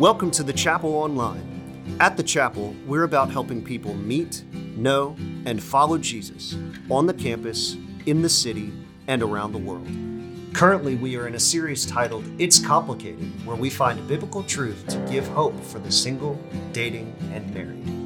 Welcome to the Chapel Online. At the Chapel, we're about helping people meet, know, and follow Jesus on the campus, in the city, and around the world. Currently, we are in a series titled It's Complicated, where we find biblical truth to give hope for the single, dating, and married.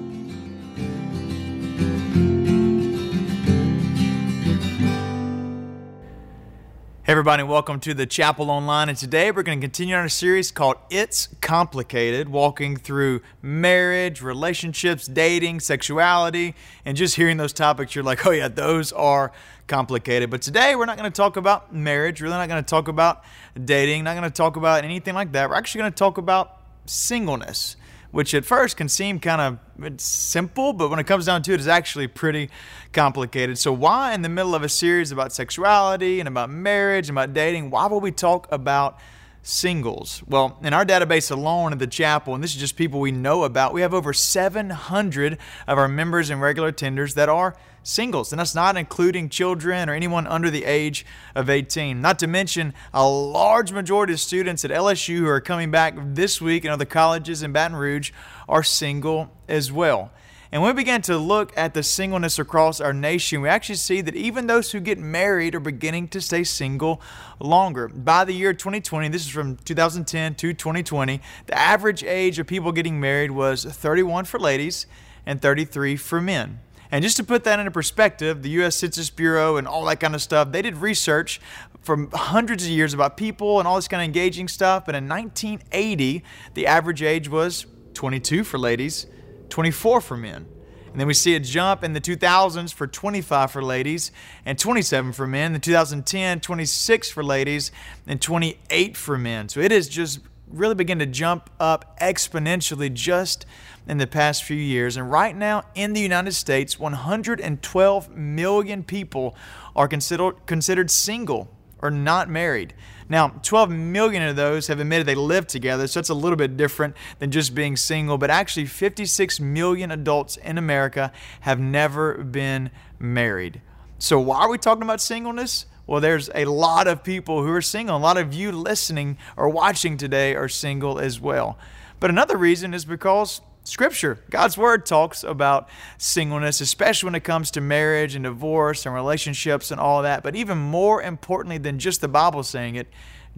Everybody, welcome to the Chapel Online. And today we're going to continue our series called It's Complicated, walking through marriage, relationships, dating, sexuality, and just hearing those topics, you're like, oh, yeah, those are complicated. But today we're not going to talk about marriage, really not going to talk about dating, not going to talk about anything like that. We're actually going to talk about singleness which at first can seem kind of simple, but when it comes down to it, is actually pretty complicated. So, why in the middle of a series about sexuality and about marriage and about dating, why will we talk about singles? Well, in our database alone at the chapel, and this is just people we know about, we have over 700 of our members and regular attenders that are singles. And that's not including children or anyone under the age of 18. Not to mention a large majority of students at LSU who are coming back this week and other colleges in Baton Rouge are single as well. And when we begin to look at the singleness across our nation, we actually see that even those who get married are beginning to stay single longer. By the year 2020, this is from 2010 to 2020, the average age of people getting married was 31 for ladies and 33 for men. And just to put that into perspective, the U.S. Census Bureau and all that kind of stuff, they did research for hundreds of years about people and all this kind of engaging stuff. And in 1980, the average age was 22 for ladies, 24 for men. And then we see a jump in the 2000s for 25 for ladies and 27 for men. In 2010, 26 for ladies and 28 for men. So it is just really begun to jump up exponentially just in the past few years. And right now in the United States, 112 million people are considered, considered single or not married. Now, 12 million of those have admitted they live together, so it's a little bit different than just being single. But actually, 56 million adults in America have never been married. So, why are we talking about singleness? Well, there's a lot of people who are single. A lot of you listening or watching today are single as well. But another reason is because Scripture, God's Word talks about singleness, especially when it comes to marriage and divorce and relationships and all that. But even more importantly than just the Bible saying it,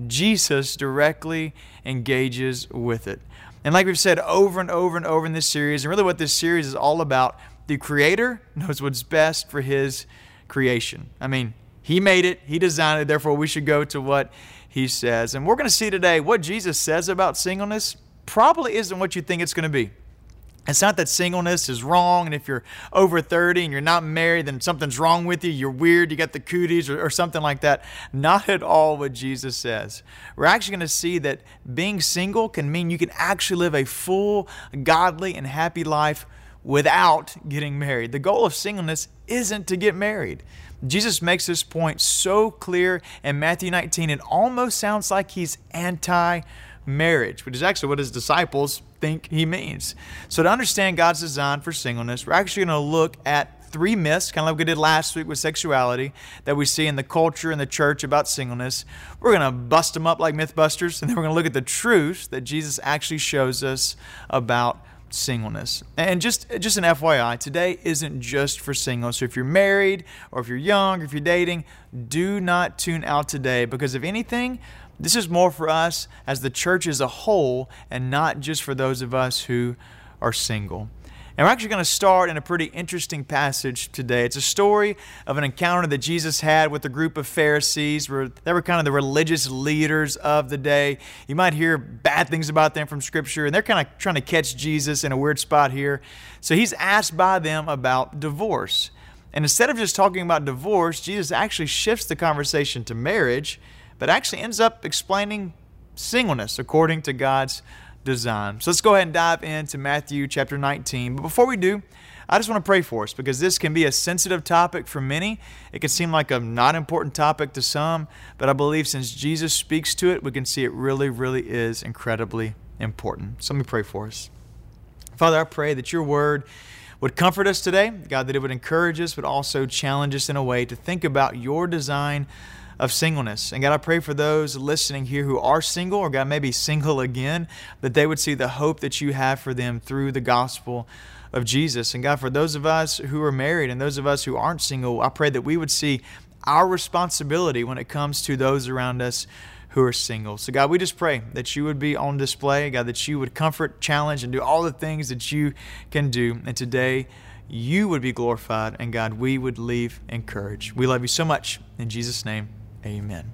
Jesus directly engages with it. And like we've said over and over and over in this series, and really what this series is all about, the Creator knows what's best for His creation. I mean, He made it, He designed it, therefore we should go to what He says. And we're going to see today what Jesus says about singleness probably isn't what you think it's going to be. It's not that singleness is wrong, and if you're over 30 and you're not married, then something's wrong with you. You're weird, you got the cooties, or, or something like that. Not at all what Jesus says. We're actually going to see that being single can mean you can actually live a full, godly, and happy life without getting married. The goal of singleness isn't to get married. Jesus makes this point so clear in Matthew 19, it almost sounds like he's anti marriage, which is actually what his disciples think he means. So, to understand God's design for singleness, we're actually going to look at three myths, kind of like we did last week with sexuality, that we see in the culture and the church about singleness. We're going to bust them up like Mythbusters, and then we're going to look at the truth that Jesus actually shows us about singleness. And just just an FYI, today isn't just for singles. So if you're married or if you're young or if you're dating, do not tune out today because if anything, this is more for us as the church as a whole and not just for those of us who are single. And we're actually going to start in a pretty interesting passage today. It's a story of an encounter that Jesus had with a group of Pharisees. They were kind of the religious leaders of the day. You might hear bad things about them from Scripture, and they're kind of trying to catch Jesus in a weird spot here. So he's asked by them about divorce. And instead of just talking about divorce, Jesus actually shifts the conversation to marriage but actually ends up explaining singleness according to God's design. So let's go ahead and dive into Matthew chapter 19. But before we do, I just want to pray for us because this can be a sensitive topic for many. It can seem like a not important topic to some, but I believe since Jesus speaks to it, we can see it really, really is incredibly important. So let me pray for us. Father, I pray that your word would comfort us today, God, that it would encourage us, but also challenge us in a way to think about your design of singleness. And God, I pray for those listening here who are single or God maybe single again, that they would see the hope that you have for them through the gospel of Jesus. And God, for those of us who are married and those of us who aren't single, I pray that we would see our responsibility when it comes to those around us who are single. So, God, we just pray that you would be on display, God, that you would comfort, challenge, and do all the things that you can do. And today, you would be glorified, and God, we would leave encouraged. We love you so much. In Jesus' name, amen.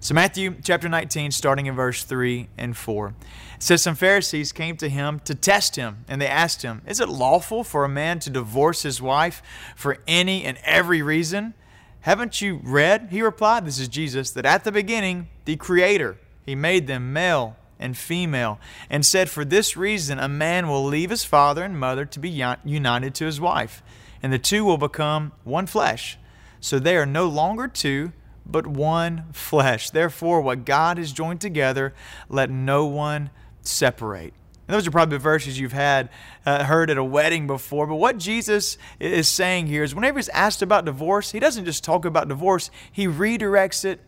So, Matthew chapter 19, starting in verse 3 and 4, says, Some Pharisees came to him to test him, and they asked him, Is it lawful for a man to divorce his wife for any and every reason? Haven't you read? He replied, This is Jesus, that at the beginning, the Creator, He made them male and female, and said, For this reason, a man will leave his father and mother to be united to his wife, and the two will become one flesh. So they are no longer two, but one flesh. Therefore, what God has joined together, let no one separate. And those are probably verses you've had uh, heard at a wedding before. But what Jesus is saying here is whenever he's asked about divorce, he doesn't just talk about divorce, he redirects it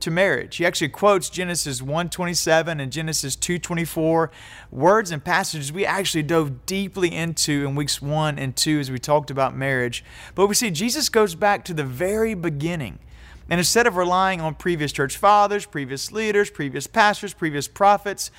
to marriage. He actually quotes Genesis 1:27 and Genesis 2:24, words and passages we actually dove deeply into in weeks 1 and 2 as we talked about marriage. But we see Jesus goes back to the very beginning and instead of relying on previous church fathers, previous leaders, previous pastors, previous prophets,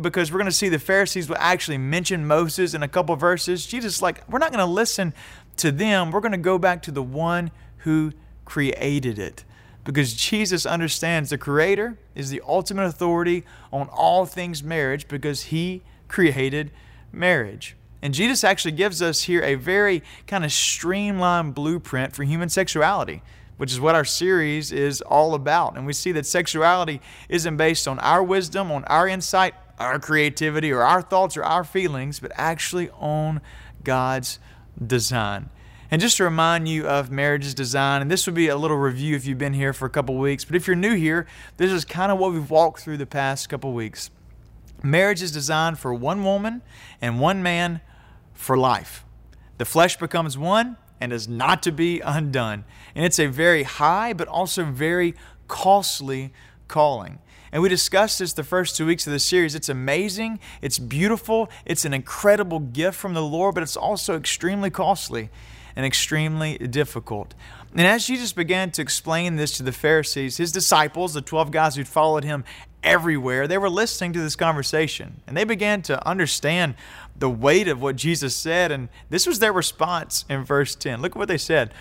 because we're going to see the Pharisees will actually mention Moses in a couple verses, Jesus like, we're not going to listen to them. We're going to go back to the one who created it. Because Jesus understands the Creator is the ultimate authority on all things marriage because He created marriage. And Jesus actually gives us here a very kind of streamlined blueprint for human sexuality which is what our series is all about. And we see that sexuality isn't based on our wisdom, on our insight, our creativity, or our thoughts or our feelings, but actually on God's design. And just to remind you of marriage's design, and this would be a little review if you've been here for a couple weeks, but if you're new here, this is kind of what we've walked through the past couple weeks. Marriage is designed for one woman and one man for life. The flesh becomes one, and is not to be undone. And it's a very high, but also very costly calling. And we discussed this the first two weeks of the series. It's amazing, it's beautiful, it's an incredible gift from the Lord, but it's also extremely costly and extremely difficult. And as Jesus began to explain this to the Pharisees, his disciples, the 12 guys who'd followed him everywhere, they were listening to this conversation and they began to understand the weight of what Jesus said. And this was their response in verse 10. Look at what they said.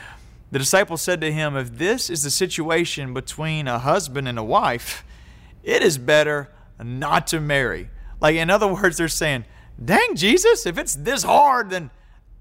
The disciples said to him, If this is the situation between a husband and a wife, it is better not to marry. Like, in other words, they're saying, Dang, Jesus, if it's this hard, then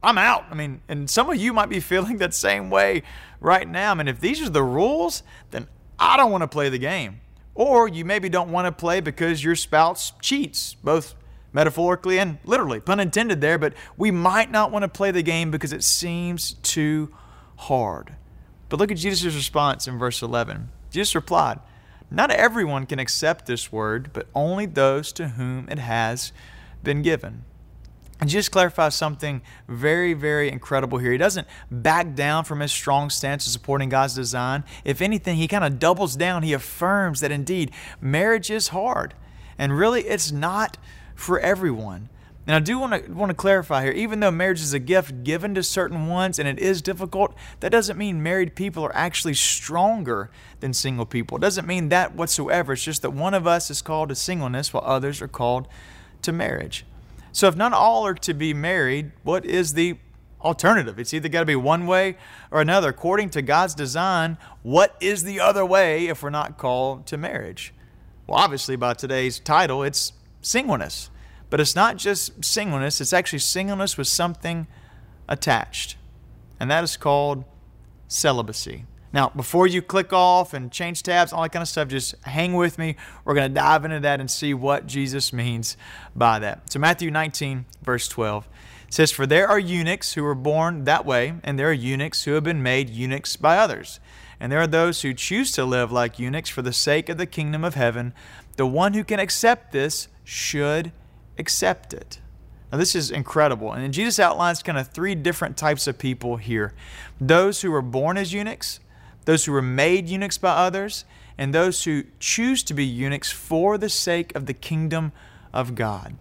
I'm out. I mean, and some of you might be feeling that same way right now. I mean, if these are the rules, then I don't want to play the game. Or you maybe don't want to play because your spouse cheats, both metaphorically and literally, pun intended there, but we might not want to play the game because it seems too hard. But look at Jesus' response in verse 11. Jesus replied, Not everyone can accept this word, but only those to whom it has been given. And Jesus clarifies something very, very incredible here. He doesn't back down from his strong stance of supporting God's design. If anything, he kind of doubles down. He affirms that indeed marriage is hard. And really, it's not for everyone. And I do want to want to clarify here, even though marriage is a gift given to certain ones and it is difficult, that doesn't mean married people are actually stronger than single people. It doesn't mean that whatsoever. It's just that one of us is called to singleness while others are called to marriage. So if not all are to be married, what is the alternative? It's either got to be one way or another. According to God's design, what is the other way if we're not called to marriage? Well, obviously, by today's title, it's singleness. But it's not just singleness, it's actually singleness with something attached. And that is called celibacy. Now, before you click off and change tabs, all that kind of stuff, just hang with me. We're going to dive into that and see what Jesus means by that. So, Matthew 19, verse 12 says, For there are eunuchs who were born that way, and there are eunuchs who have been made eunuchs by others. And there are those who choose to live like eunuchs for the sake of the kingdom of heaven. The one who can accept this should accept it. Now, this is incredible. And Jesus outlines kind of three different types of people here those who were born as eunuchs, those who were made eunuchs by others, and those who choose to be eunuchs for the sake of the kingdom of God.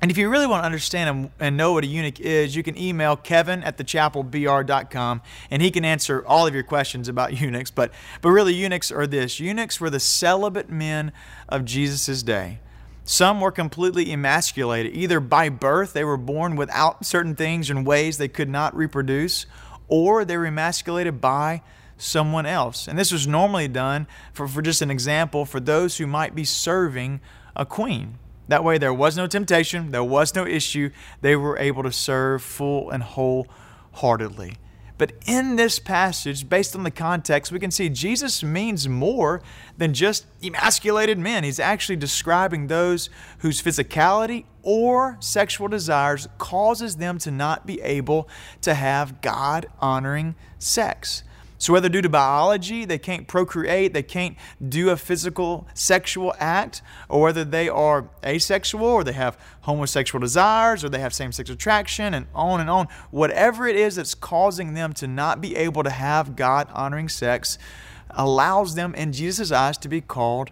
And if you really want to understand and know what a eunuch is, you can email kevin at thechapelbr.com and he can answer all of your questions about eunuchs. But, but really, eunuchs are this eunuchs were the celibate men of Jesus' day. Some were completely emasculated. Either by birth, they were born without certain things and ways they could not reproduce, or they were emasculated by someone else. And this was normally done, for, for just an example, for those who might be serving a queen. That way, there was no temptation, there was no issue. They were able to serve full and wholeheartedly. But in this passage, based on the context, we can see Jesus means more than just emasculated men. He's actually describing those whose physicality or sexual desires causes them to not be able to have God honoring sex. So, whether due to biology, they can't procreate, they can't do a physical sexual act, or whether they are asexual, or they have homosexual desires, or they have same sex attraction, and on and on, whatever it is that's causing them to not be able to have God honoring sex allows them, in Jesus' eyes, to be called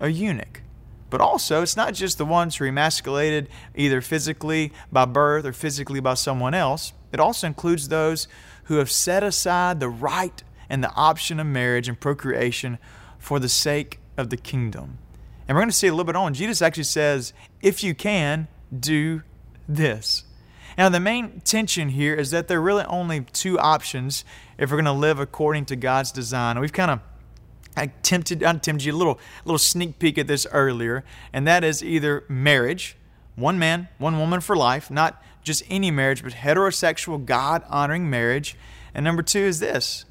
a eunuch. But also, it's not just the ones who are emasculated either physically by birth or physically by someone else. It also includes those who have set aside the right and the option of marriage and procreation for the sake of the kingdom. And we're going to see a little bit on. Jesus actually says, if you can, do this. Now, the main tension here is that there are really only two options if we're going to live according to God's design. We've kind of I tempted, I tempted you a little, little sneak peek at this earlier, and that is either marriage, one man, one woman for life, not just any marriage, but heterosexual, God honoring marriage. And number two is this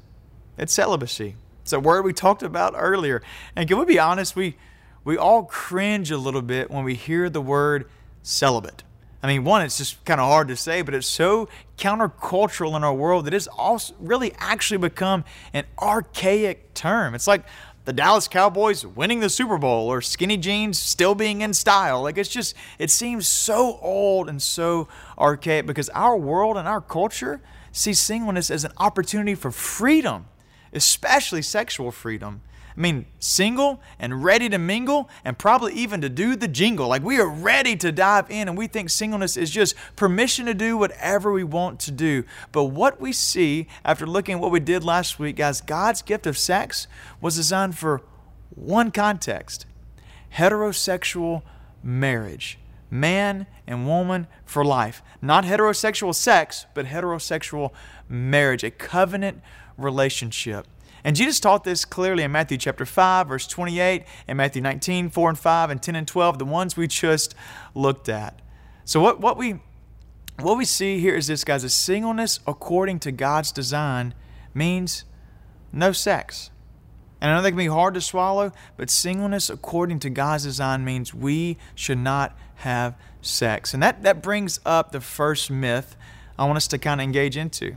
it's celibacy. It's a word we talked about earlier. And can we be honest? We, we all cringe a little bit when we hear the word celibate. I mean, one, it's just kind of hard to say, but it's so countercultural in our world that it's also really actually become an archaic term. It's like the Dallas Cowboys winning the Super Bowl or skinny jeans still being in style. Like it's just, it seems so old and so archaic because our world and our culture sees singleness as an opportunity for freedom, especially sexual freedom. I mean, single and ready to mingle and probably even to do the jingle. Like we are ready to dive in and we think singleness is just permission to do whatever we want to do. But what we see after looking at what we did last week, guys, God's gift of sex was designed for one context heterosexual marriage. Man and woman for life. Not heterosexual sex, but heterosexual marriage, a covenant relationship. And Jesus taught this clearly in Matthew chapter 5, verse 28, and Matthew 19, 4 and 5, and 10 and 12, the ones we just looked at. So what, what we what we see here is this, guys, a singleness according to God's design means no sex. And I know that can be hard to swallow, but singleness according to God's design means we should not have sex. And that, that brings up the first myth I want us to kind of engage into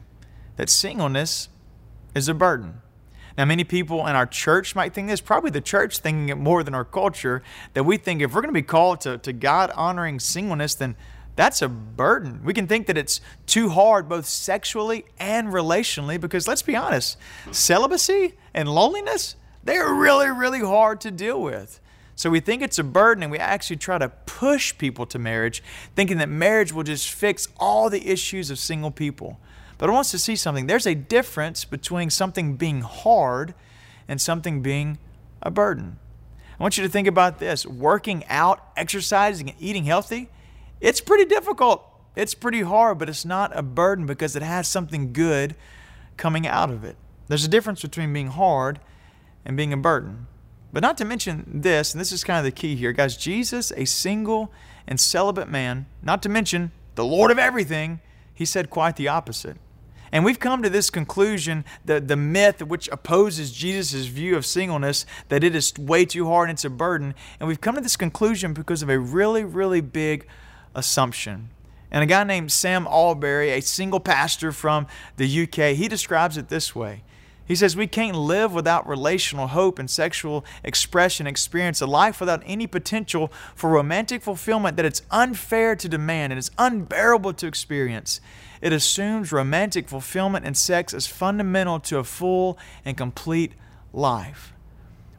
that singleness is a burden. Now, many people in our church might think this, probably the church thinking it more than our culture, that we think if we're going to be called to, to God honoring singleness, then that's a burden. We can think that it's too hard both sexually and relationally because let's be honest, celibacy and loneliness, they're really, really hard to deal with. So we think it's a burden and we actually try to push people to marriage, thinking that marriage will just fix all the issues of single people. But I want us to see something. There's a difference between something being hard and something being a burden. I want you to think about this working out, exercising, and eating healthy. It's pretty difficult. It's pretty hard, but it's not a burden because it has something good coming out of it. There's a difference between being hard and being a burden. But not to mention this, and this is kind of the key here, guys Jesus, a single and celibate man, not to mention the Lord of everything, he said quite the opposite. And we've come to this conclusion that the myth which opposes Jesus' view of singleness, that it is way too hard and it's a burden. And we've come to this conclusion because of a really, really big assumption. And a guy named Sam Allberry, a single pastor from the UK, he describes it this way. He says we can't live without relational hope and sexual expression, experience a life without any potential for romantic fulfillment that it's unfair to demand and it's unbearable to experience. It assumes romantic fulfillment and sex is fundamental to a full and complete life.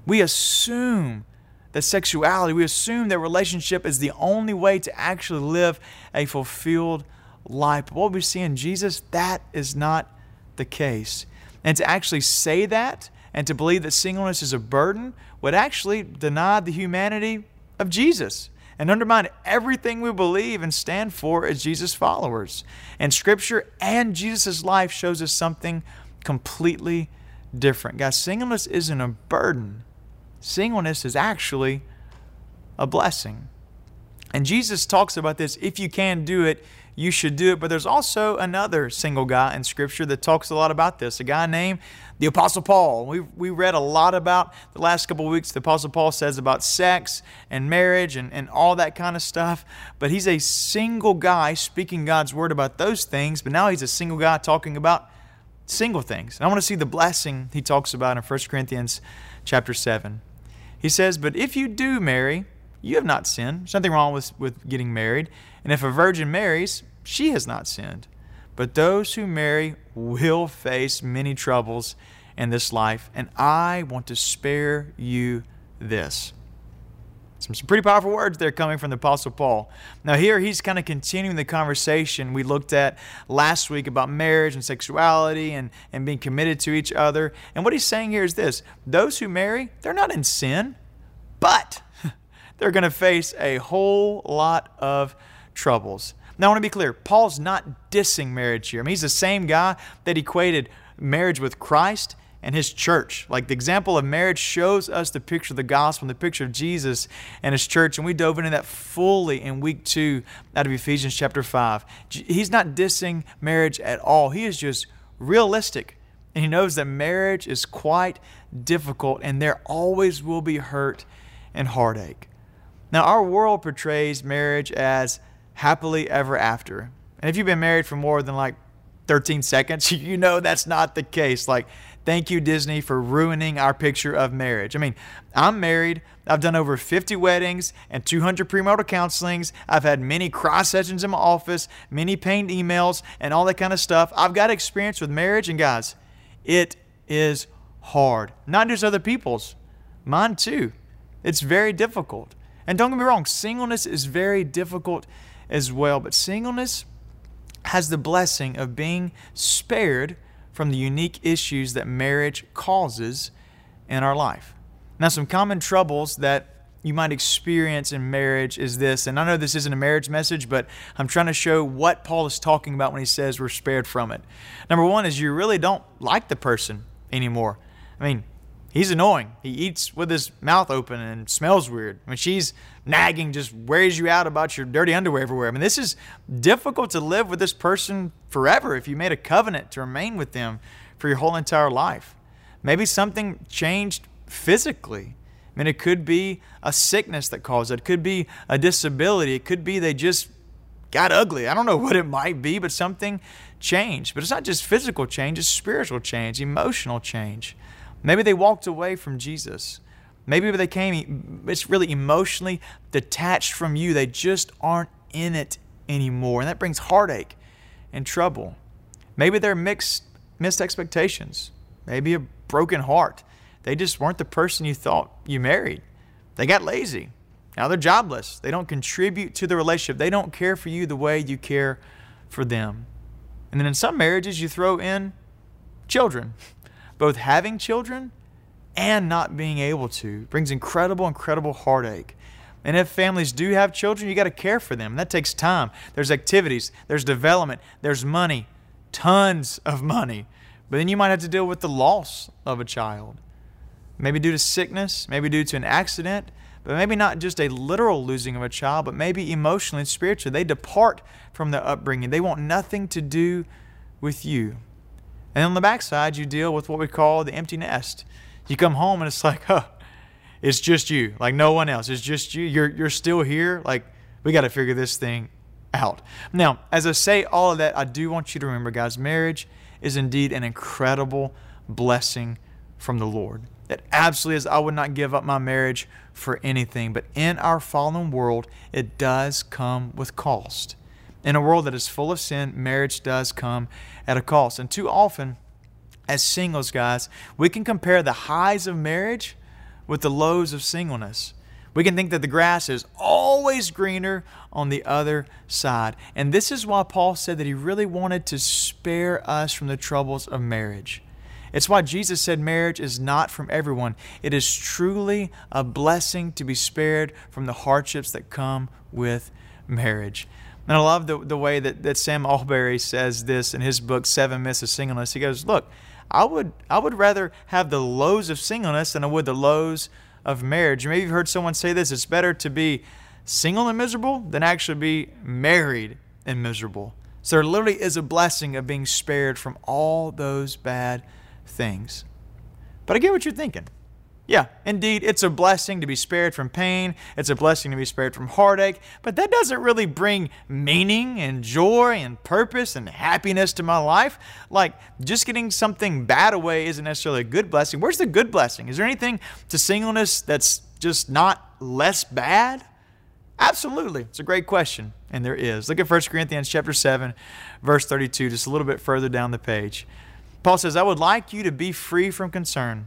We assume that sexuality, we assume that relationship is the only way to actually live a fulfilled life. But what we see in Jesus, that is not the case. And to actually say that and to believe that singleness is a burden would actually deny the humanity of Jesus and undermine everything we believe and stand for as Jesus followers. And Scripture and Jesus' life shows us something completely different. Guys, singleness isn't a burden, singleness is actually a blessing. And Jesus talks about this if you can do it, you should do it. But there's also another single guy in Scripture that talks a lot about this, a guy named the Apostle Paul. We, we read a lot about the last couple of weeks. The Apostle Paul says about sex and marriage and, and all that kind of stuff. But he's a single guy speaking God's word about those things. But now he's a single guy talking about single things. And I want to see the blessing he talks about in 1 Corinthians chapter 7. He says, But if you do marry, you have not sinned. There's nothing wrong with, with getting married. And if a virgin marries, she has not sinned. But those who marry will face many troubles in this life, and I want to spare you this. Some, some pretty powerful words there coming from the Apostle Paul. Now, here he's kind of continuing the conversation we looked at last week about marriage and sexuality and, and being committed to each other. And what he's saying here is this those who marry, they're not in sin, but they're going to face a whole lot of troubles. Now, I want to be clear Paul's not dissing marriage here. I mean, he's the same guy that equated marriage with Christ and his church. Like the example of marriage shows us the picture of the gospel and the picture of Jesus and his church. And we dove into that fully in week two out of Ephesians chapter 5. He's not dissing marriage at all, he is just realistic. And he knows that marriage is quite difficult and there always will be hurt and heartache. Now, our world portrays marriage as happily ever after. And if you've been married for more than like 13 seconds, you know that's not the case. Like, thank you, Disney, for ruining our picture of marriage. I mean, I'm married. I've done over 50 weddings and 200 premarital counselings. I've had many cross sessions in my office, many pained emails, and all that kind of stuff. I've got experience with marriage, and guys, it is hard. Not just other people's, mine too. It's very difficult. And don't get me wrong, singleness is very difficult as well. But singleness has the blessing of being spared from the unique issues that marriage causes in our life. Now, some common troubles that you might experience in marriage is this, and I know this isn't a marriage message, but I'm trying to show what Paul is talking about when he says we're spared from it. Number one is you really don't like the person anymore. I mean, He's annoying. He eats with his mouth open and smells weird. I mean, she's nagging, just wears you out about your dirty underwear everywhere. I mean, this is difficult to live with this person forever if you made a covenant to remain with them for your whole entire life. Maybe something changed physically. I mean, it could be a sickness that caused it. It could be a disability. It could be they just got ugly. I don't know what it might be, but something changed. But it's not just physical change, it's spiritual change, emotional change. Maybe they walked away from Jesus. Maybe they came, it's really emotionally detached from you. They just aren't in it anymore. And that brings heartache and trouble. Maybe they're mixed, missed expectations. Maybe a broken heart. They just weren't the person you thought you married. They got lazy. Now they're jobless. They don't contribute to the relationship. They don't care for you the way you care for them. And then in some marriages, you throw in children both having children and not being able to brings incredible, incredible heartache. And if families do have children, you got to care for them. That takes time. There's activities, there's development, there's money, tons of money. But then you might have to deal with the loss of a child. Maybe due to sickness, maybe due to an accident, but maybe not just a literal losing of a child, but maybe emotionally and spiritually. They depart from their upbringing. They want nothing to do with you. And on the backside, you deal with what we call the empty nest. You come home and it's like, huh, it's just you, like no one else. It's just you. You're, you're still here. Like, we got to figure this thing out. Now, as I say all of that, I do want you to remember, guys, marriage is indeed an incredible blessing from the Lord. It absolutely is. I would not give up my marriage for anything. But in our fallen world, it does come with cost. In a world that is full of sin, marriage does come at a cost. And too often, as singles, guys, we can compare the highs of marriage with the lows of singleness. We can think that the grass is always greener on the other side. And this is why Paul said that he really wanted to spare us from the troubles of marriage. It's why Jesus said marriage is not from everyone. It is truly a blessing to be spared from the hardships that come with marriage. And I love the, the way that, that Sam Allberry says this in his book, Seven Myths of Singleness. He goes, Look, I would, I would rather have the lows of singleness than I would the lows of marriage. Maybe you've heard someone say this it's better to be single and miserable than actually be married and miserable. So there literally is a blessing of being spared from all those bad things. But I get what you're thinking. Yeah, indeed, it's a blessing to be spared from pain. It's a blessing to be spared from heartache. But that doesn't really bring meaning and joy and purpose and happiness to my life. Like, just getting something bad away isn't necessarily a good blessing. Where's the good blessing? Is there anything to singleness that's just not less bad? Absolutely. It's a great question, and there is. Look at 1 Corinthians chapter 7, verse 32, just a little bit further down the page. Paul says, I would like you to be free from concern.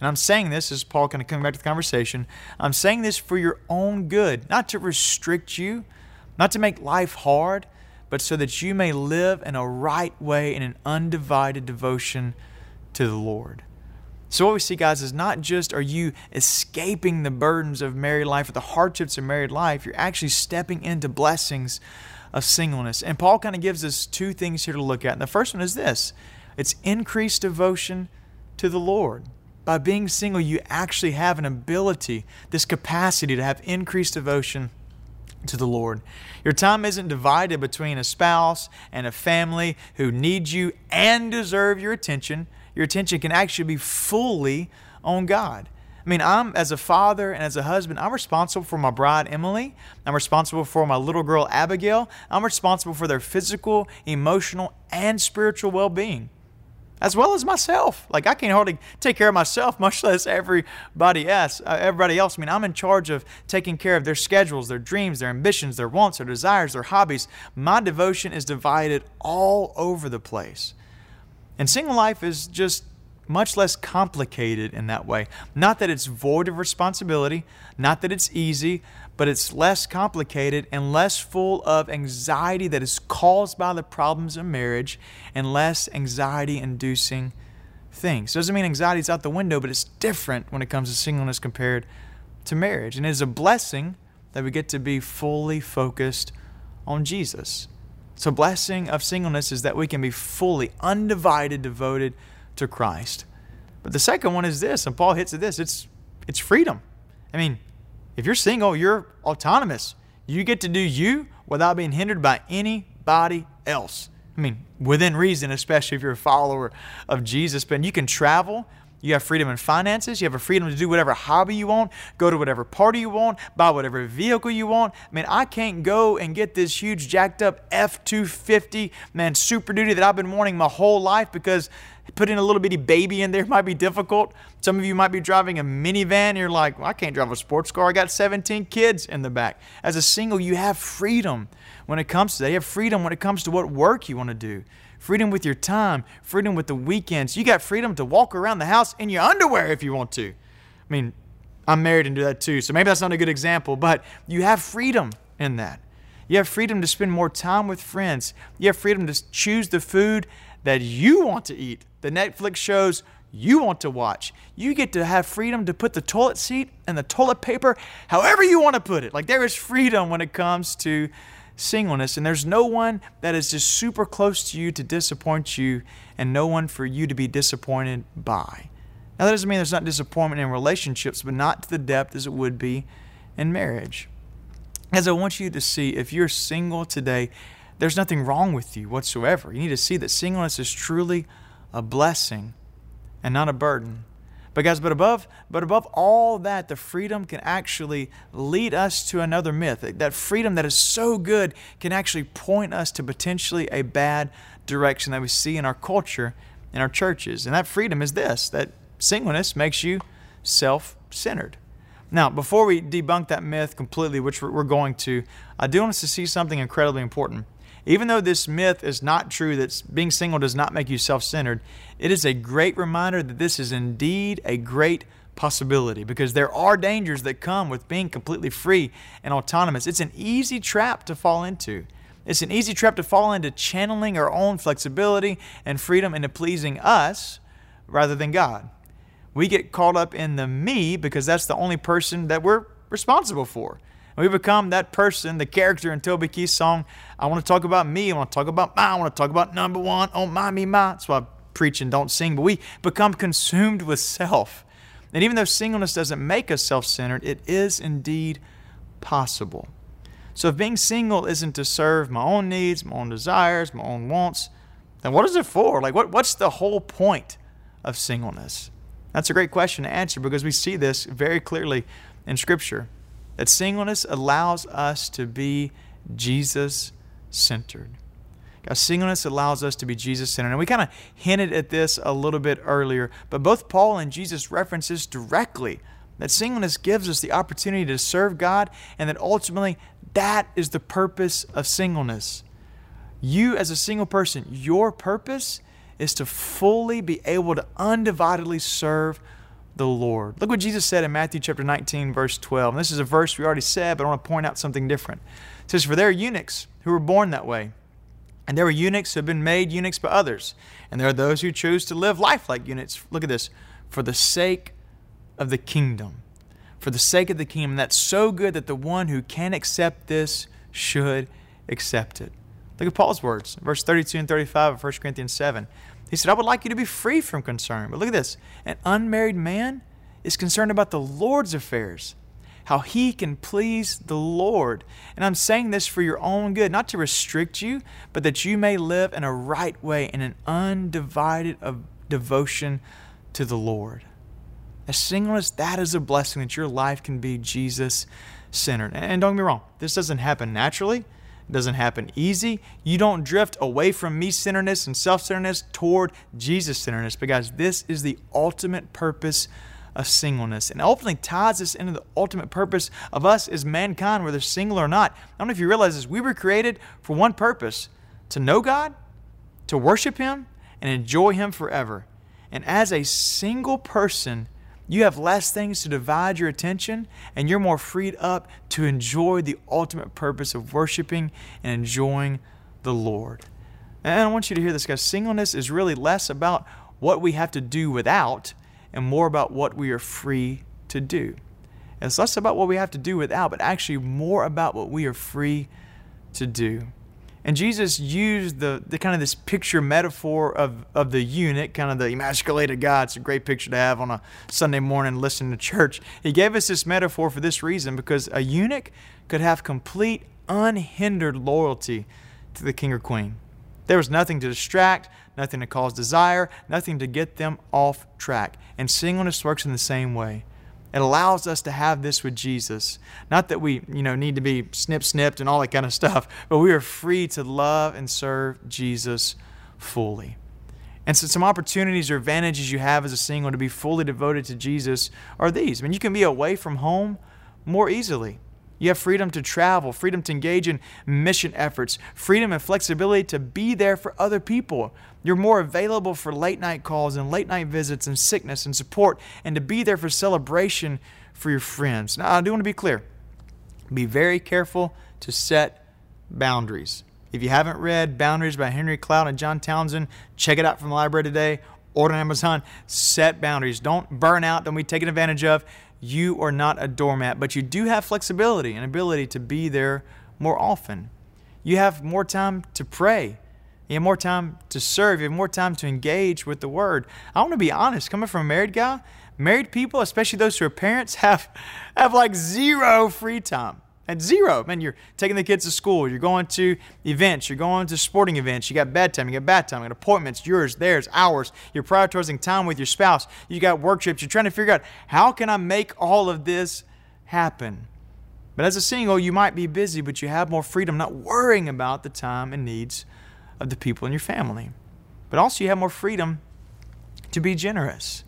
and I'm saying this as Paul kind of coming back to the conversation. I'm saying this for your own good, not to restrict you, not to make life hard, but so that you may live in a right way in an undivided devotion to the Lord. So, what we see, guys, is not just are you escaping the burdens of married life or the hardships of married life, you're actually stepping into blessings of singleness. And Paul kind of gives us two things here to look at. And the first one is this it's increased devotion to the Lord by being single, you actually have an ability, this capacity to have increased devotion to the Lord. Your time isn't divided between a spouse and a family who need you and deserve your attention. Your attention can actually be fully on God. I mean, I'm as a father and as a husband, I'm responsible for my bride Emily. I'm responsible for my little girl Abigail. I'm responsible for their physical, emotional, and spiritual well being as well as myself. Like I can't hardly take care of myself, much less everybody else. Uh, everybody else. I mean, I'm in charge of taking care of their schedules, their dreams, their ambitions, their wants, their desires, their hobbies. My devotion is divided all over the place. And single life is just much less complicated in that way. Not that it's void of responsibility, not that it's easy, but it's less complicated and less full of anxiety that is caused by the problems of marriage and less anxiety inducing things. Doesn't mean anxiety is out the window, but it's different when it comes to singleness compared to marriage. And it is a blessing that we get to be fully focused on Jesus. So, blessing of singleness is that we can be fully, undivided, devoted to Christ. But the second one is this, and Paul hits at this it's, it's freedom. I mean, if you're single, you're autonomous. You get to do you without being hindered by anybody else. I mean, within reason, especially if you're a follower of Jesus. But you can travel, you have freedom in finances. You have a freedom to do whatever hobby you want, go to whatever party you want, buy whatever vehicle you want. I mean, I can't go and get this huge jacked up F 250, man, Super Duty that I've been wanting my whole life because putting a little bitty baby in there might be difficult. Some of you might be driving a minivan you're like, well, I can't drive a sports car. I got 17 kids in the back. As a single, you have freedom when it comes to that. You have freedom when it comes to what work you want to do freedom with your time, freedom with the weekends. You got freedom to walk around the house in your underwear if you want to. I mean, I'm married and do that too, so maybe that's not a good example, but you have freedom in that. You have freedom to spend more time with friends. You have freedom to choose the food that you want to eat, the Netflix shows you want to watch. You get to have freedom to put the toilet seat and the toilet paper however you want to put it. Like there is freedom when it comes to singleness, and there's no one that is just super close to you to disappoint you, and no one for you to be disappointed by. Now, that doesn't mean there's not disappointment in relationships, but not to the depth as it would be in marriage. As I want you to see, if you're single today, there's nothing wrong with you whatsoever. You need to see that singleness is truly a blessing and not a burden. But guys, but above, but above all that, the freedom can actually lead us to another myth. That freedom that is so good can actually point us to potentially a bad direction that we see in our culture, in our churches. And that freedom is this: that singleness makes you self-centered. Now, before we debunk that myth completely, which we're going to, I do want us to see something incredibly important. Even though this myth is not true, that being single does not make you self centered, it is a great reminder that this is indeed a great possibility because there are dangers that come with being completely free and autonomous. It's an easy trap to fall into. It's an easy trap to fall into channeling our own flexibility and freedom into pleasing us rather than God. We get caught up in the me because that's the only person that we're responsible for. We become that person, the character in Toby Keith's song. I want to talk about me. I want to talk about my. I want to talk about number one. Oh, my, me, my. That's why I preach and don't sing. But we become consumed with self. And even though singleness doesn't make us self centered, it is indeed possible. So if being single isn't to serve my own needs, my own desires, my own wants, then what is it for? Like, what, what's the whole point of singleness? That's a great question to answer because we see this very clearly in Scripture that singleness allows us to be Jesus centered. God, singleness allows us to be Jesus centered. And we kind of hinted at this a little bit earlier, but both Paul and Jesus references directly that singleness gives us the opportunity to serve God and that ultimately that is the purpose of singleness. You, as a single person, your purpose is to fully be able to undividedly serve the Lord. Look what Jesus said in Matthew chapter 19, verse 12. And this is a verse we already said, but I want to point out something different. It says, For there are eunuchs who were born that way. And there were eunuchs who have been made eunuchs by others. And there are those who choose to live life like eunuchs. Look at this. For the sake of the kingdom. For the sake of the kingdom. That's so good that the one who can accept this should accept it. Look at Paul's words, verse 32 and 35 of 1 Corinthians 7. He said, I would like you to be free from concern. But look at this an unmarried man is concerned about the Lord's affairs, how he can please the Lord. And I'm saying this for your own good, not to restrict you, but that you may live in a right way, in an undivided of devotion to the Lord. As singleness, that is a blessing that your life can be Jesus centered. And don't get me wrong, this doesn't happen naturally doesn't happen easy. You don't drift away from me centeredness and self centeredness toward Jesus centeredness. But, guys, this is the ultimate purpose of singleness and ultimately ties us into the ultimate purpose of us as mankind, whether single or not. I don't know if you realize this. We were created for one purpose to know God, to worship Him, and enjoy Him forever. And as a single person, you have less things to divide your attention, and you're more freed up to enjoy the ultimate purpose of worshiping and enjoying the Lord. And I want you to hear this, guys. Singleness is really less about what we have to do without and more about what we are free to do. And It's less about what we have to do without, but actually more about what we are free to do. And Jesus used the, the kind of this picture metaphor of, of the eunuch, kind of the emasculated guy. It's a great picture to have on a Sunday morning listening to church. He gave us this metaphor for this reason because a eunuch could have complete, unhindered loyalty to the king or queen. There was nothing to distract, nothing to cause desire, nothing to get them off track. And singleness works in the same way. It allows us to have this with Jesus. Not that we, you know, need to be snip snipped and all that kind of stuff, but we are free to love and serve Jesus fully. And so some opportunities or advantages you have as a single to be fully devoted to Jesus are these. I mean, you can be away from home more easily. You have freedom to travel, freedom to engage in mission efforts, freedom and flexibility to be there for other people. You're more available for late night calls and late night visits and sickness and support and to be there for celebration for your friends. Now, I do want to be clear. Be very careful to set boundaries. If you haven't read Boundaries by Henry Cloud and John Townsend, check it out from the library today. Order on Amazon. Set boundaries. Don't burn out. Don't be taken advantage of you are not a doormat, but you do have flexibility and ability to be there more often. You have more time to pray You have more time to serve. You have more time to engage with the Word. I want to be honest, coming from a married guy, married people, especially those who are parents, have, have like zero free time. And zero. Man, you're taking the kids to school, you're going to events, you're going to sporting events, you got bedtime, you got bath time, you got appointments, yours, theirs, ours. You're prioritizing time with your spouse, you got work trips, you're trying to figure out how can I make all of this happen? But as a single, you might be busy, but you have more freedom, not worrying about the time and needs of the people in your family. But also, you have more freedom to be generous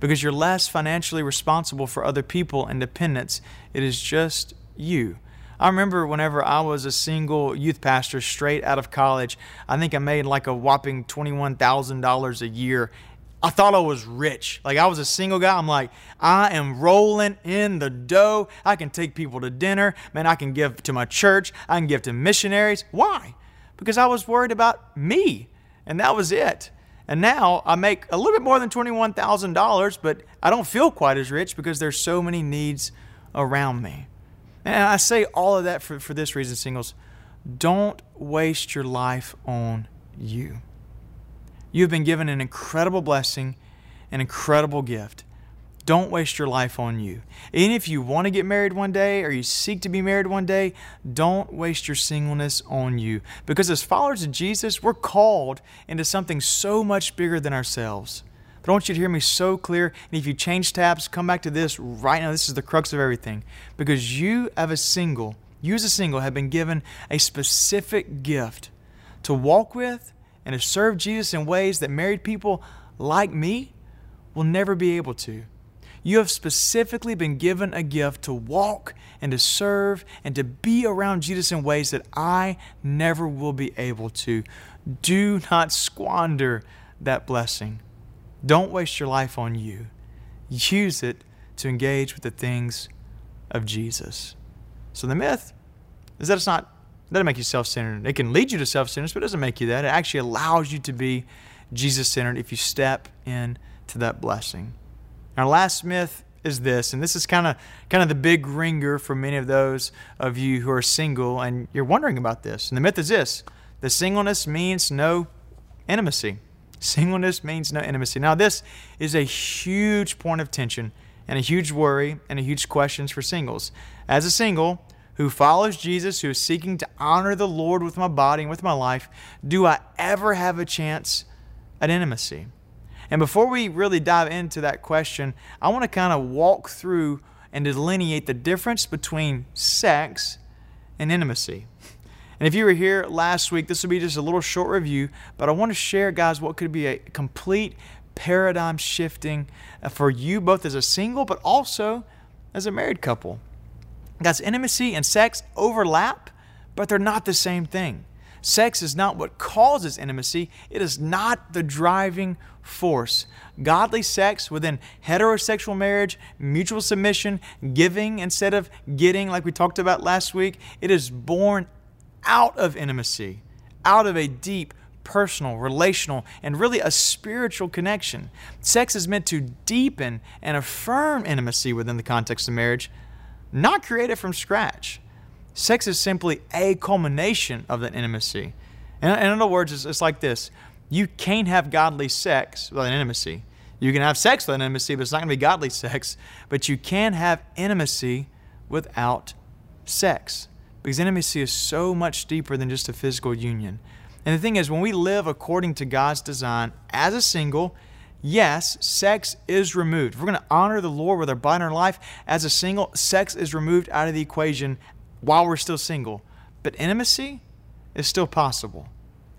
because you're less financially responsible for other people and dependents. It is just you. I remember whenever I was a single youth pastor straight out of college, I think I made like a whopping $21,000 a year. I thought I was rich. Like I was a single guy. I'm like, I am rolling in the dough. I can take people to dinner. Man, I can give to my church. I can give to missionaries. Why? Because I was worried about me. And that was it. And now I make a little bit more than $21,000, but I don't feel quite as rich because there's so many needs around me. And I say all of that for, for this reason, singles. Don't waste your life on you. You've been given an incredible blessing, an incredible gift. Don't waste your life on you. Even if you want to get married one day or you seek to be married one day, don't waste your singleness on you. Because as followers of Jesus, we're called into something so much bigger than ourselves. But I want you to hear me so clear. And if you change tabs, come back to this right now. This is the crux of everything. Because you, as a single, you as a single, have been given a specific gift to walk with and to serve Jesus in ways that married people like me will never be able to. You have specifically been given a gift to walk and to serve and to be around Jesus in ways that I never will be able to. Do not squander that blessing. Don't waste your life on you. Use it to engage with the things of Jesus. So the myth is that it's not that it doesn't make you self-centered. It can lead you to self-centeredness, but it doesn't make you that. It actually allows you to be Jesus-centered if you step into that blessing. Our last myth is this, and this is kind of kind of the big ringer for many of those of you who are single and you're wondering about this. And the myth is this: the singleness means no intimacy. Singleness means no intimacy. Now, this is a huge point of tension and a huge worry and a huge questions for singles. As a single who follows Jesus, who is seeking to honor the Lord with my body and with my life, do I ever have a chance at intimacy? And before we really dive into that question, I want to kind of walk through and delineate the difference between sex and intimacy. And if you were here last week, this will be just a little short review, but I want to share, guys, what could be a complete paradigm shifting uh, for you both as a single, but also as a married couple. Guys, intimacy and sex overlap, but they're not the same thing. Sex is not what causes intimacy, it is not the driving force. Godly sex within heterosexual marriage, mutual submission, giving instead of getting, like we talked about last week, it is born out of intimacy, out of a deep, personal, relational, and really a spiritual connection. Sex is meant to deepen and affirm intimacy within the context of marriage, not create it from scratch. Sex is simply a culmination of that intimacy. And in other words, it's, it's like this you can't have godly sex without intimacy. You can have sex without intimacy, but it's not going to be godly sex. But you can have intimacy without sex because intimacy is so much deeper than just a physical union. And the thing is, when we live according to God's design as a single, yes, sex is removed. If we're going to honor the Lord with our body and our life as a single, sex is removed out of the equation while we're still single. But intimacy is still possible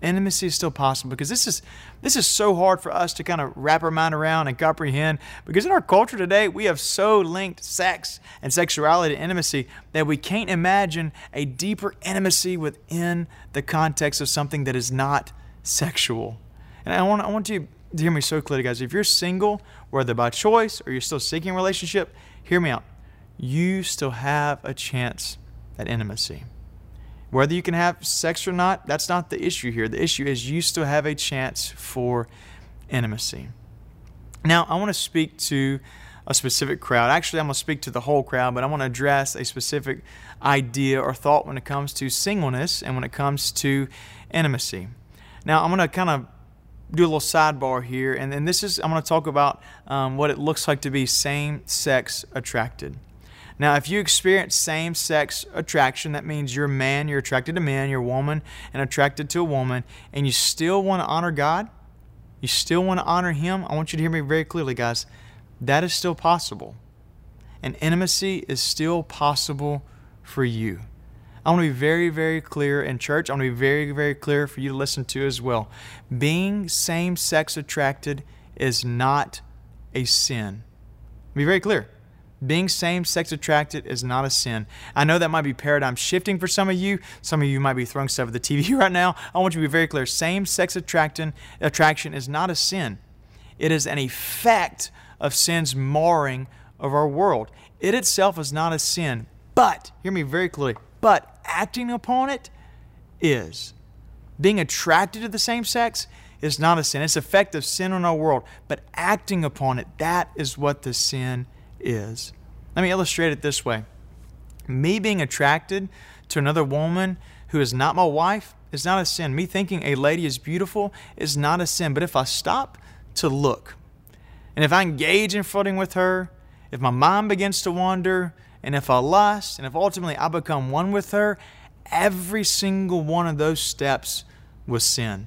intimacy is still possible because this is this is so hard for us to kind of wrap our mind around and comprehend because in our culture today we have so linked sex and sexuality to intimacy that we can't imagine a deeper intimacy within the context of something that is not sexual. And i want i want you to hear me so clearly guys. If you're single whether by choice or you're still seeking a relationship hear me out. You still have a chance at intimacy whether you can have sex or not, that's not the issue here. The issue is you still have a chance for intimacy. Now, I want to speak to a specific crowd. Actually, I'm going to speak to the whole crowd, but I want to address a specific idea or thought when it comes to singleness and when it comes to intimacy. Now, I'm going to kind of do a little sidebar here, and, this is, I'm going to talk about um, what it looks like to be same sex attracted. Now, if you experience same sex attraction, that means you're a man, you're attracted to men, you're a woman, and attracted to a woman, and you still want to honor God, you still want to honor Him, I want you to hear me very clearly, guys. That is still possible. And intimacy is still possible for you. I want to be very, very clear in church. I want to be very, very clear for you to listen to as well. Being same sex attracted is not a sin. Be very clear. Being same sex attracted is not a sin. I know that might be paradigm shifting for some of you. Some of you might be throwing stuff at the TV right now. I want you to be very clear. Same sex attraction is not a sin, it is an effect of sin's marring of our world. It itself is not a sin, but, hear me very clearly, but acting upon it is. Being attracted to the same sex is not a sin. It's effect of sin on our world, but acting upon it, that is what the sin is. Let me illustrate it this way. Me being attracted to another woman who is not my wife is not a sin. Me thinking a lady is beautiful is not a sin. But if I stop to look, and if I engage in flirting with her, if my mind begins to wander, and if I lust, and if ultimately I become one with her, every single one of those steps was sin.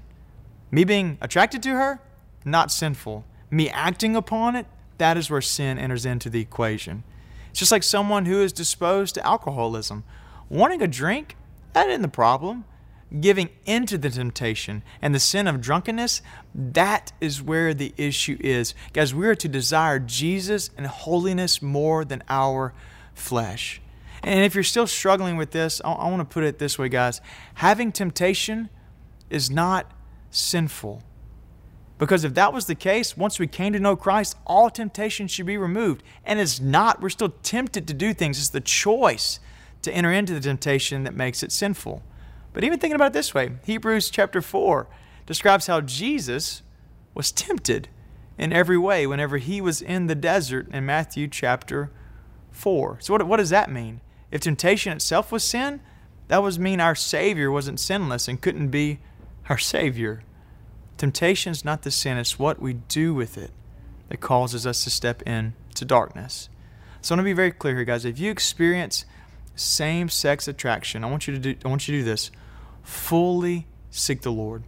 Me being attracted to her, not sinful. Me acting upon it, that is where sin enters into the equation. It's just like someone who is disposed to alcoholism. Wanting a drink, that isn't the problem. Giving into the temptation and the sin of drunkenness, that is where the issue is. Guys, we are to desire Jesus and holiness more than our flesh. And if you're still struggling with this, I, I want to put it this way, guys. Having temptation is not sinful. Because if that was the case, once we came to know Christ, all temptation should be removed. And it's not. We're still tempted to do things. It's the choice to enter into the temptation that makes it sinful. But even thinking about it this way, Hebrews chapter 4 describes how Jesus was tempted in every way whenever he was in the desert in Matthew chapter 4. So, what, what does that mean? If temptation itself was sin, that would mean our Savior wasn't sinless and couldn't be our Savior. Temptation is not the sin, it's what we do with it that causes us to step into darkness. So I want to be very clear here, guys. If you experience same sex attraction, I want you to do I want you to do this. Fully seek the Lord.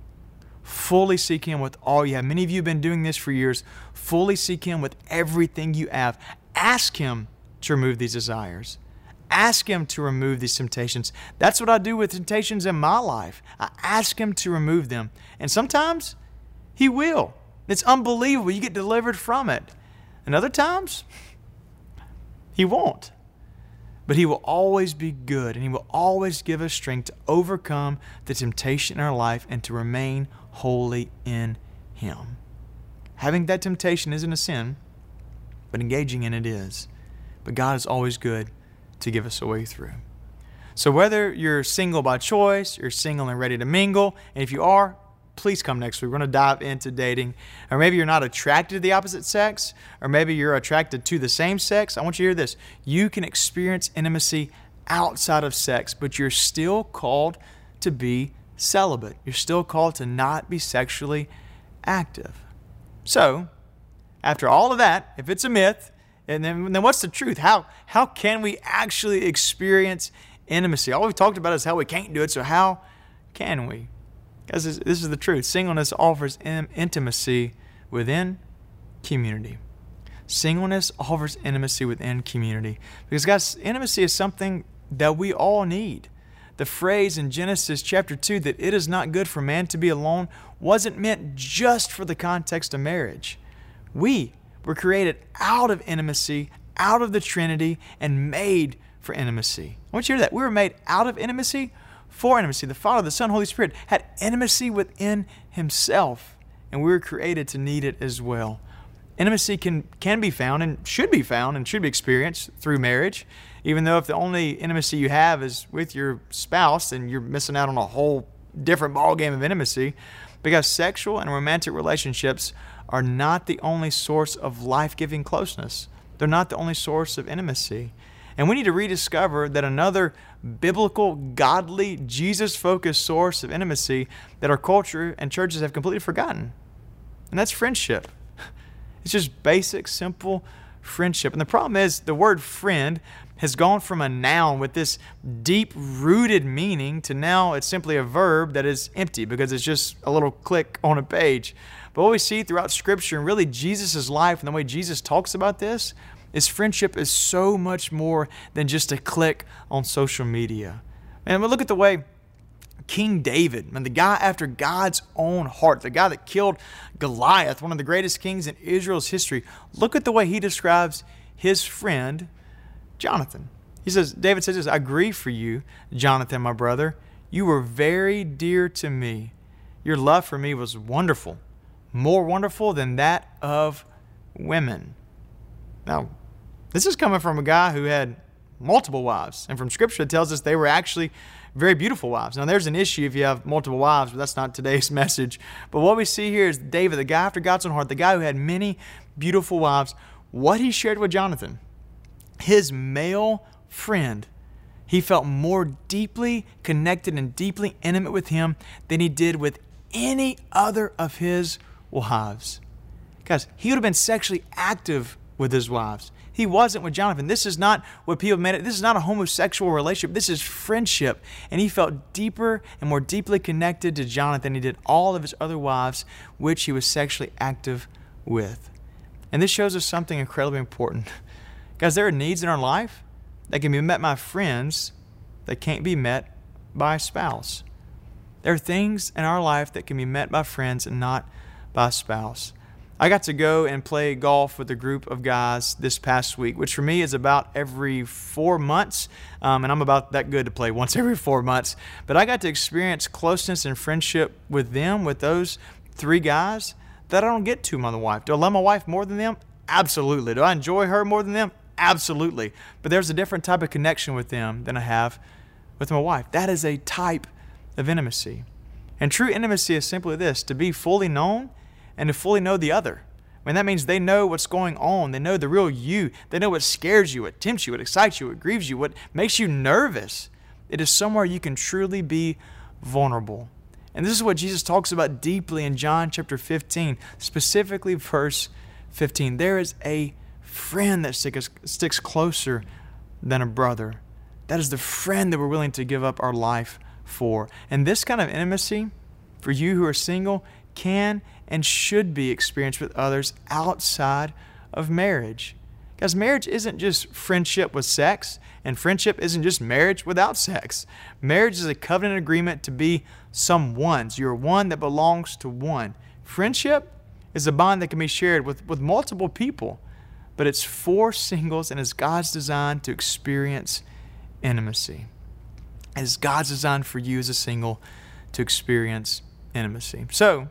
Fully seek Him with all you have. Many of you have been doing this for years. Fully seek Him with everything you have. Ask Him to remove these desires. Ask Him to remove these temptations. That's what I do with temptations in my life. I ask Him to remove them. And sometimes He will. It's unbelievable. You get delivered from it. And other times, He won't. But He will always be good and He will always give us strength to overcome the temptation in our life and to remain holy in Him. Having that temptation isn't a sin, but engaging in it is. But God is always good to give us a way through. So, whether you're single by choice, you're single and ready to mingle, and if you are, please come next week. We're going to dive into dating. Or maybe you're not attracted to the opposite sex, or maybe you're attracted to the same sex. I want you to hear this. You can experience intimacy outside of sex, but you're still called to be celibate. You're still called to not be sexually active. So, after all of that, if it's a myth, and then, then what's the truth? How, how can we actually experience intimacy? All we've talked about is how we can't do it, so how can we? Guys, this, this is the truth. Singleness offers in, intimacy within community. Singleness offers intimacy within community. Because, guys, intimacy is something that we all need. The phrase in Genesis chapter 2 that it is not good for man to be alone wasn't meant just for the context of marriage. We were created out of intimacy, out of the Trinity, and made for intimacy. I want you to hear that. We were made out of intimacy for intimacy. The Father, the Son, Holy Spirit had intimacy within Himself, and we were created to need it as well. Intimacy can, can be found and should be found and should be experienced through marriage, even though if the only intimacy you have is with your spouse, then you're missing out on a whole different ballgame of intimacy because sexual and romantic relationships are not the only source of life giving closeness. They're not the only source of intimacy. And we need to rediscover that another biblical, godly, Jesus focused source of intimacy that our culture and churches have completely forgotten. And that's friendship. It's just basic, simple friendship. And the problem is the word friend has gone from a noun with this deep rooted meaning to now it's simply a verb that is empty because it's just a little click on a page. But what we see throughout Scripture and really Jesus' life and the way Jesus talks about this is friendship is so much more than just a click on social media. And look at the way King David, and the guy after God's own heart, the guy that killed Goliath, one of the greatest kings in Israel's history, look at the way he describes his friend Jonathan. He says, David says this, I grieve for you, Jonathan, my brother. You were very dear to me. Your love for me was wonderful, more wonderful than that of women. Now, this is coming from a guy who had multiple wives. And from Scripture, it tells us they were actually very beautiful wives. Now, there's an issue if you have multiple wives, but that's not today's message. But what we see here is David, the guy after God's own heart, the guy who had many beautiful wives, what he shared with Jonathan his male friend, he felt more deeply connected and deeply intimate with him than he did with any other of his wives. Guys, he would have been sexually active with his wives. He wasn't with Jonathan. This is not what people made it. This is not a homosexual relationship. This is friendship. And he felt deeper and more deeply connected to Jonathan than he did all of his other wives, which he was sexually active with. And this shows us something incredibly important. Guys, there are needs in our life that can be met by friends that can't be met by a spouse. There are things in our life that can be met by friends and not by spouse. I got to go and play golf with a group of guys this past week, which for me is about every four months. Um, and I'm about that good to play once every four months. But I got to experience closeness and friendship with them, with those three guys that I don't get to my wife. Do I love my wife more than them? Absolutely. Do I enjoy her more than them? Absolutely. But there's a different type of connection with them than I have with my wife. That is a type of intimacy. And true intimacy is simply this to be fully known and to fully know the other. I mean, that means they know what's going on. They know the real you. They know what scares you, what tempts you, what excites you, what grieves you, what makes you nervous. It is somewhere you can truly be vulnerable. And this is what Jesus talks about deeply in John chapter 15, specifically verse 15. There is a friend that sticks, closer than a brother. That is the friend that we're willing to give up our life for. And this kind of intimacy, for you who are single, can and should be experienced with others outside of marriage. Because marriage isn't just friendship with sex, and friendship isn't just marriage without sex. Marriage is a covenant agreement to be someone's. You're one that belongs to one. Friendship is a bond that can be shared with, with multiple people but it's for singles and it's God's design to experience intimacy. It's God's design for you as a single to experience intimacy. So,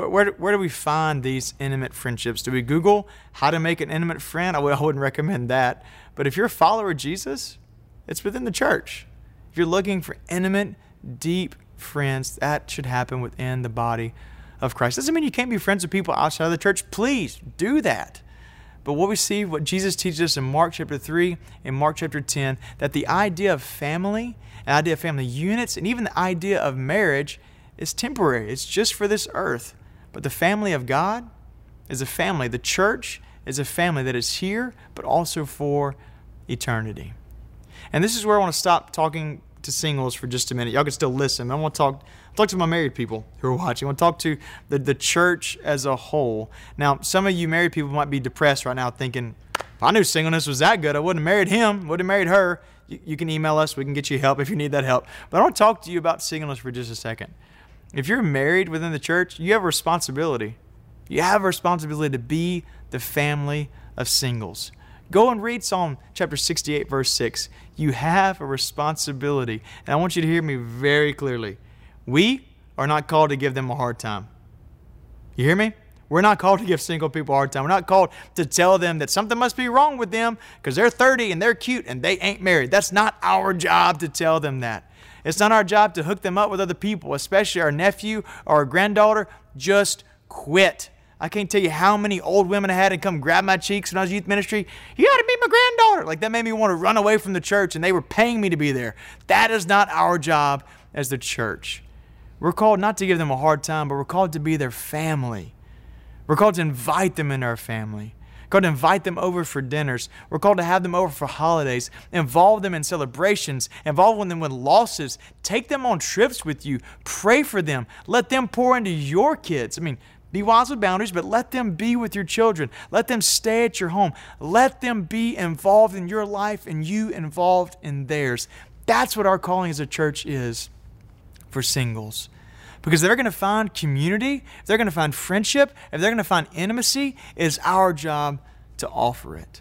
where, where, where, do we find these intimate friendships? Do we Google how to make an intimate friend? I wouldn't recommend that. But if you're a follower of Jesus, it's within the church. If you're looking for intimate, deep friends, that should happen within the body of Christ. Doesn't mean you can't be friends with people outside of the church. Please do that. But what we see, what Jesus teaches us in Mark chapter 3 and Mark chapter 10, that the idea of family, the idea of family units, and even the idea of marriage is temporary. It's just for this earth. But the family of God is a family. The church is a family that is here, but also for eternity. And this is where I want to stop talking to singles for just a minute. Y'all can still listen. I want to talk talk to my married people who are watching. I want to talk to the, the church as a whole. Now, some of you married people might be depressed right now thinking, if I knew singleness was that good, I wouldn't have married him, would have married her. You, you can email us. We can get you help if you need that help. But I want to talk to you about singleness for just a second. If you're married within the church, you have a responsibility. You have a responsibility to be the family of singles. Go and read Psalm chapter 68, verse 6. You have a responsibility. And I want you to hear me very clearly. We are not called to give them a hard time. You hear me? We're not called to give single people a hard time. We're not called to tell them that something must be wrong with them because they're 30 and they're cute and they ain't married. That's not our job to tell them that. It's not our job to hook them up with other people, especially our nephew or our granddaughter. Just quit. I can't tell you how many old women I had and come grab my cheeks when I was youth ministry. You got to be my granddaughter. Like that made me want to run away from the church, and they were paying me to be there. That is not our job as the church. We're called not to give them a hard time, but we're called to be their family. We're called to invite them into our family. We're called to invite them over for dinners. We're called to have them over for holidays. Involve them in celebrations. Involve them with losses. Take them on trips with you. Pray for them. Let them pour into your kids. I mean, be wise with boundaries, but let them be with your children. Let them stay at your home. Let them be involved in your life and you involved in theirs. That's what our calling as a church is for singles. Because they're going to find community, if they're going to find friendship, if they're going to find intimacy, it is our job to offer it.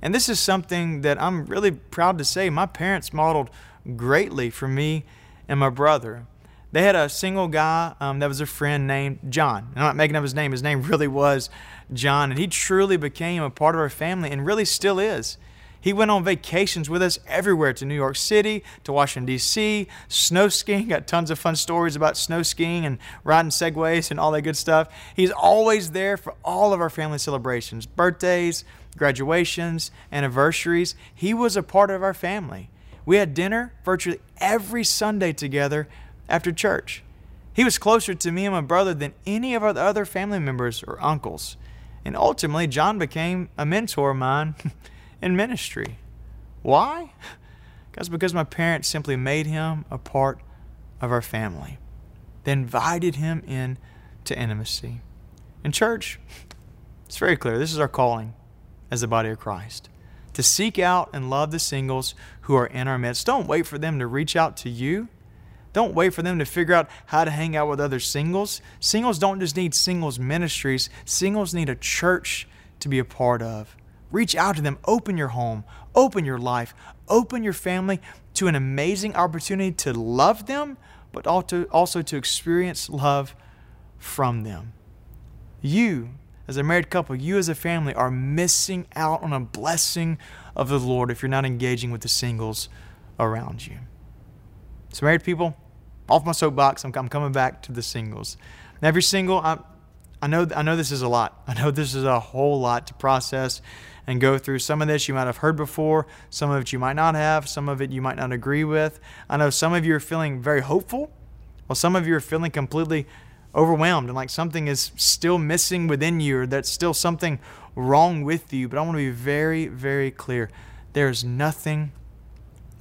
And this is something that I'm really proud to say my parents modeled greatly for me and my brother. They had a single guy um, that was a friend named John. I'm not making up his name, his name really was John. And he truly became a part of our family and really still is. He went on vacations with us everywhere to New York City, to Washington, D.C., snow skiing. Got tons of fun stories about snow skiing and riding segways and all that good stuff. He's always there for all of our family celebrations, birthdays, graduations, anniversaries. He was a part of our family. We had dinner virtually every Sunday together after church. He was closer to me and my brother than any of our other family members or uncles. And ultimately, John became a mentor of mine in ministry. Why? Guys, because my parents simply made him a part of our family. They invited him in to intimacy. In church, it's very clear this is our calling as the body of Christ to seek out and love the singles who are in our midst. Don't wait for them to reach out to you. Don't wait for them to figure out how to hang out with other singles. Singles don't just need singles ministries, singles need a church to be a part of. Reach out to them, open your home, open your life, open your family to an amazing opportunity to love them, but also to experience love from them. You, as a married couple, you as a family are missing out on a blessing of the Lord if you're not engaging with the singles around you. So, married people, off my soapbox, I'm, I'm coming back to the singles. Now, if you're single, I, I know I know this is a lot. I know this is a whole lot to process and go through. Some of this you might have heard before, some of it you might not have, some of it you might not agree with. I know some of you are feeling very hopeful, while some of you are feeling completely overwhelmed and like something is still missing within you or that's still something wrong with you. But I want to be very, very clear. There's nothing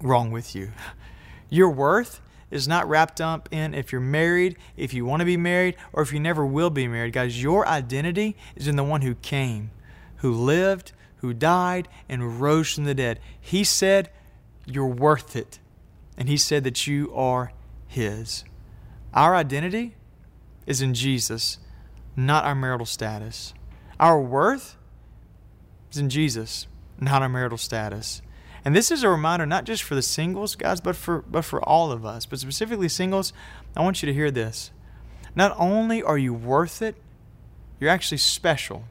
wrong with you. Your worth is not wrapped up in if you're married, if you want to be married, or if you never will be married. Guys, your identity is in the one who came, who lived, who died, and rose from the dead. He said, You're worth it. And He said that you are His. Our identity is in Jesus, not our marital status. Our worth is in Jesus, not our marital status. And this is a reminder not just for the singles, guys, but for but for all of us. But specifically singles, I want you to hear this. Not only are you worth it, you're actually special.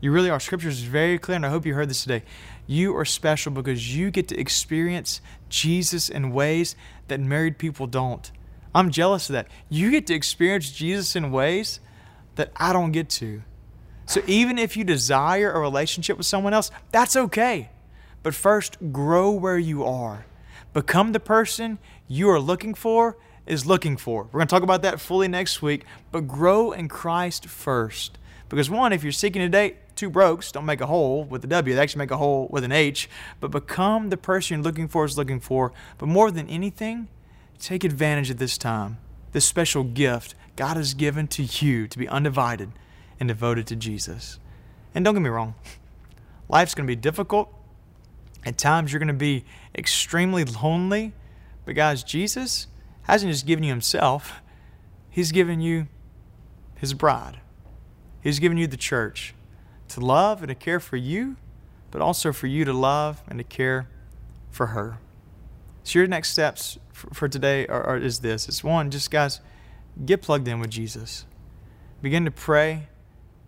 You really are. Scripture is very clear, and I hope you heard this today. You are special because you get to experience Jesus in ways that married people don't. I'm jealous of that. You get to experience Jesus in ways that I don't get to. So even if you desire a relationship with someone else, that's okay. But first, grow where you are. Become the person you are looking for is looking for. We're going to talk about that fully next week, but grow in Christ first. Because one, if you're seeking a date, two brokes don't make a hole with a W, they actually make a hole with an H. But become the person you're looking for is looking for. But more than anything, take advantage of this time, this special gift God has given to you to be undivided and devoted to Jesus. And don't get me wrong, life's going to be difficult. At times, you're going to be extremely lonely. But, guys, Jesus hasn't just given you Himself, He's given you His bride. He's given you the church to love and to care for you, but also for you to love and to care for her. So, your next steps for, today are, are, is this it's one, just guys, get plugged in with Jesus. Begin to pray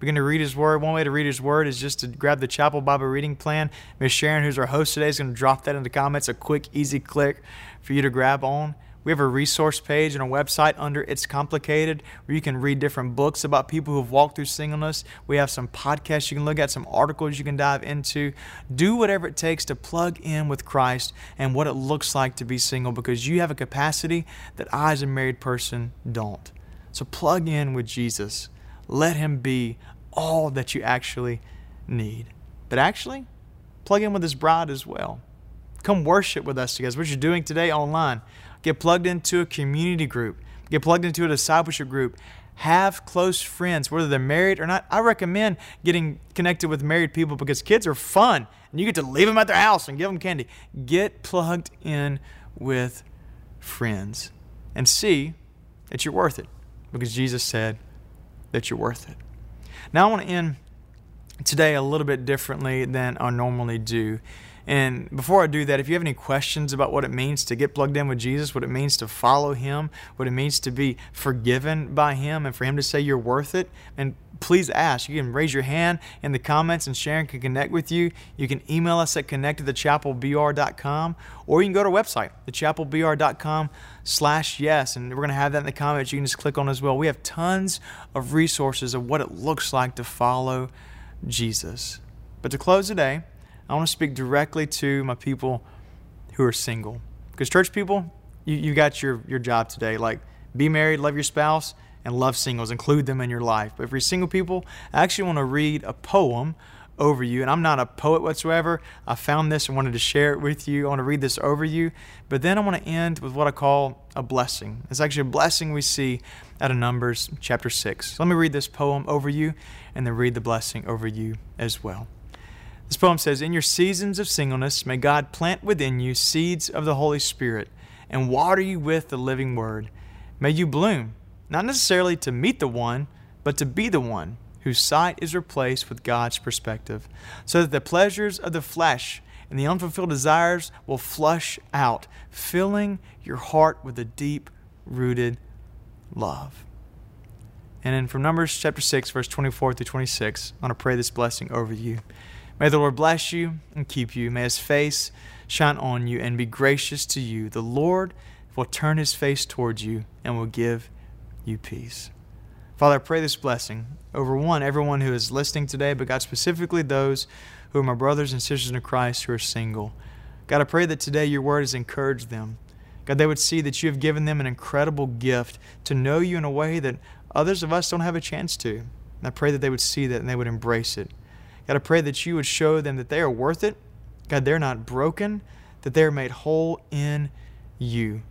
Begin to read His Word. One way to read His Word is just to grab the Chapel Bible reading plan. Miss Sharon, who's our host today, is going to drop that in the comments. A quick, easy click for you to grab on. We have a resource page on our website under It's Complicated where you can read different books about people who've walked through singleness. We have some podcasts you can look at, some articles you can dive into. Do whatever it takes to plug in with Christ and what it looks like to be single because you have a capacity that I, as a married person, don't. So plug in with Jesus. Let Him be all that you actually need. But actually, plug in with His bride as well. Come worship with us together. What you're doing today online. Get plugged into a community group. Get plugged into a discipleship group. Have close friends, whether they're married or not. I recommend getting connected with married people because kids are fun and you get to leave them at their house and give them candy. Get plugged in with friends and see that you're worth it because Jesus said that you're worth it. Now, I want to end today a little bit differently than I normally do. And before I do that, if you have any questions about what it means to get plugged in with Jesus, what it means to follow Him, what it means to be forgiven by Him, and for Him to say you're worth it, and please ask. You can raise your hand in the comments and Sharon can connect with you. You can email us at connect@thechapelbr.com or you can go to our website, thechapelbr.com slash yes. And we're going to have that in the comments. You can just click on as well. We have tons of resources of what it looks like to follow Jesus. But to close today, I want to speak directly to my people who are single. Because church people, you, you got your, your job today. Like, be married, love your spouse, and love singles. Include them in your life. But for single people, I actually want to read a poem over you. And I'm not a poet whatsoever. I found this and wanted to share it with you. I want to read this over you. But then I want to end with what I call a blessing. It's actually a blessing we see out of Numbers chapter 6. So let me read this poem over you and then read the blessing over you as well. This poem says In your seasons of singleness, may God plant within you seeds of the Holy Spirit and water you with the living word. May you bloom, not necessarily to meet the one, but to be the one whose sight is replaced with God's perspective, so that the pleasures of the flesh and the unfulfilled desires will flush out, filling your heart with a deep rooted love. And then from Numbers chapter 6, verse 24 through 26, I want to pray this blessing over you. May the Lord bless you and keep you. May his face shine on you and be gracious to you. The Lord will turn his face towards you and will give you peace. Father, I pray this blessing over one, everyone who is listening today, but God, specifically those who are my brothers and sisters in Christ who are single. God, I pray that today your word has encouraged them. God, they would see that you have given them an incredible gift to know you in a way that others of us don't have a chance to. And I pray that they would see that and they would embrace it. God, I pray that you would show them that they are worth it. God, they're not broken, that they're made whole in you.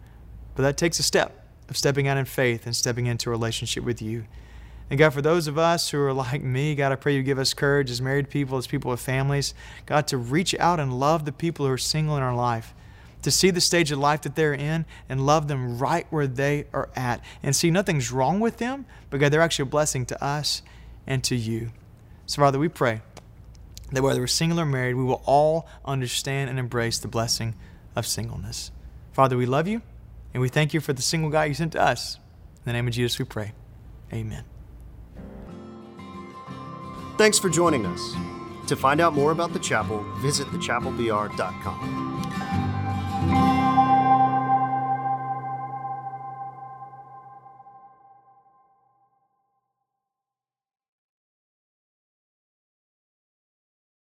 But that takes a step of stepping out in faith and stepping into a relationship with you. And God, for those of us who are like me, God, I pray you give us courage as married people, as people with families, God, to reach out and love the people who are single in our life, to see the stage of life that they're in and love them right where they are at and see nothing's wrong with them, but God, they're actually a blessing to us and to you. So, Father, we pray that whether we're single or married, we will all understand and embrace the blessing of singleness. Father, we love you and we thank you for the single guy you sent to us. In the name of Jesus, we pray. Amen. Thanks for joining us. To find out more about the chapel, visit thechapelbr.com.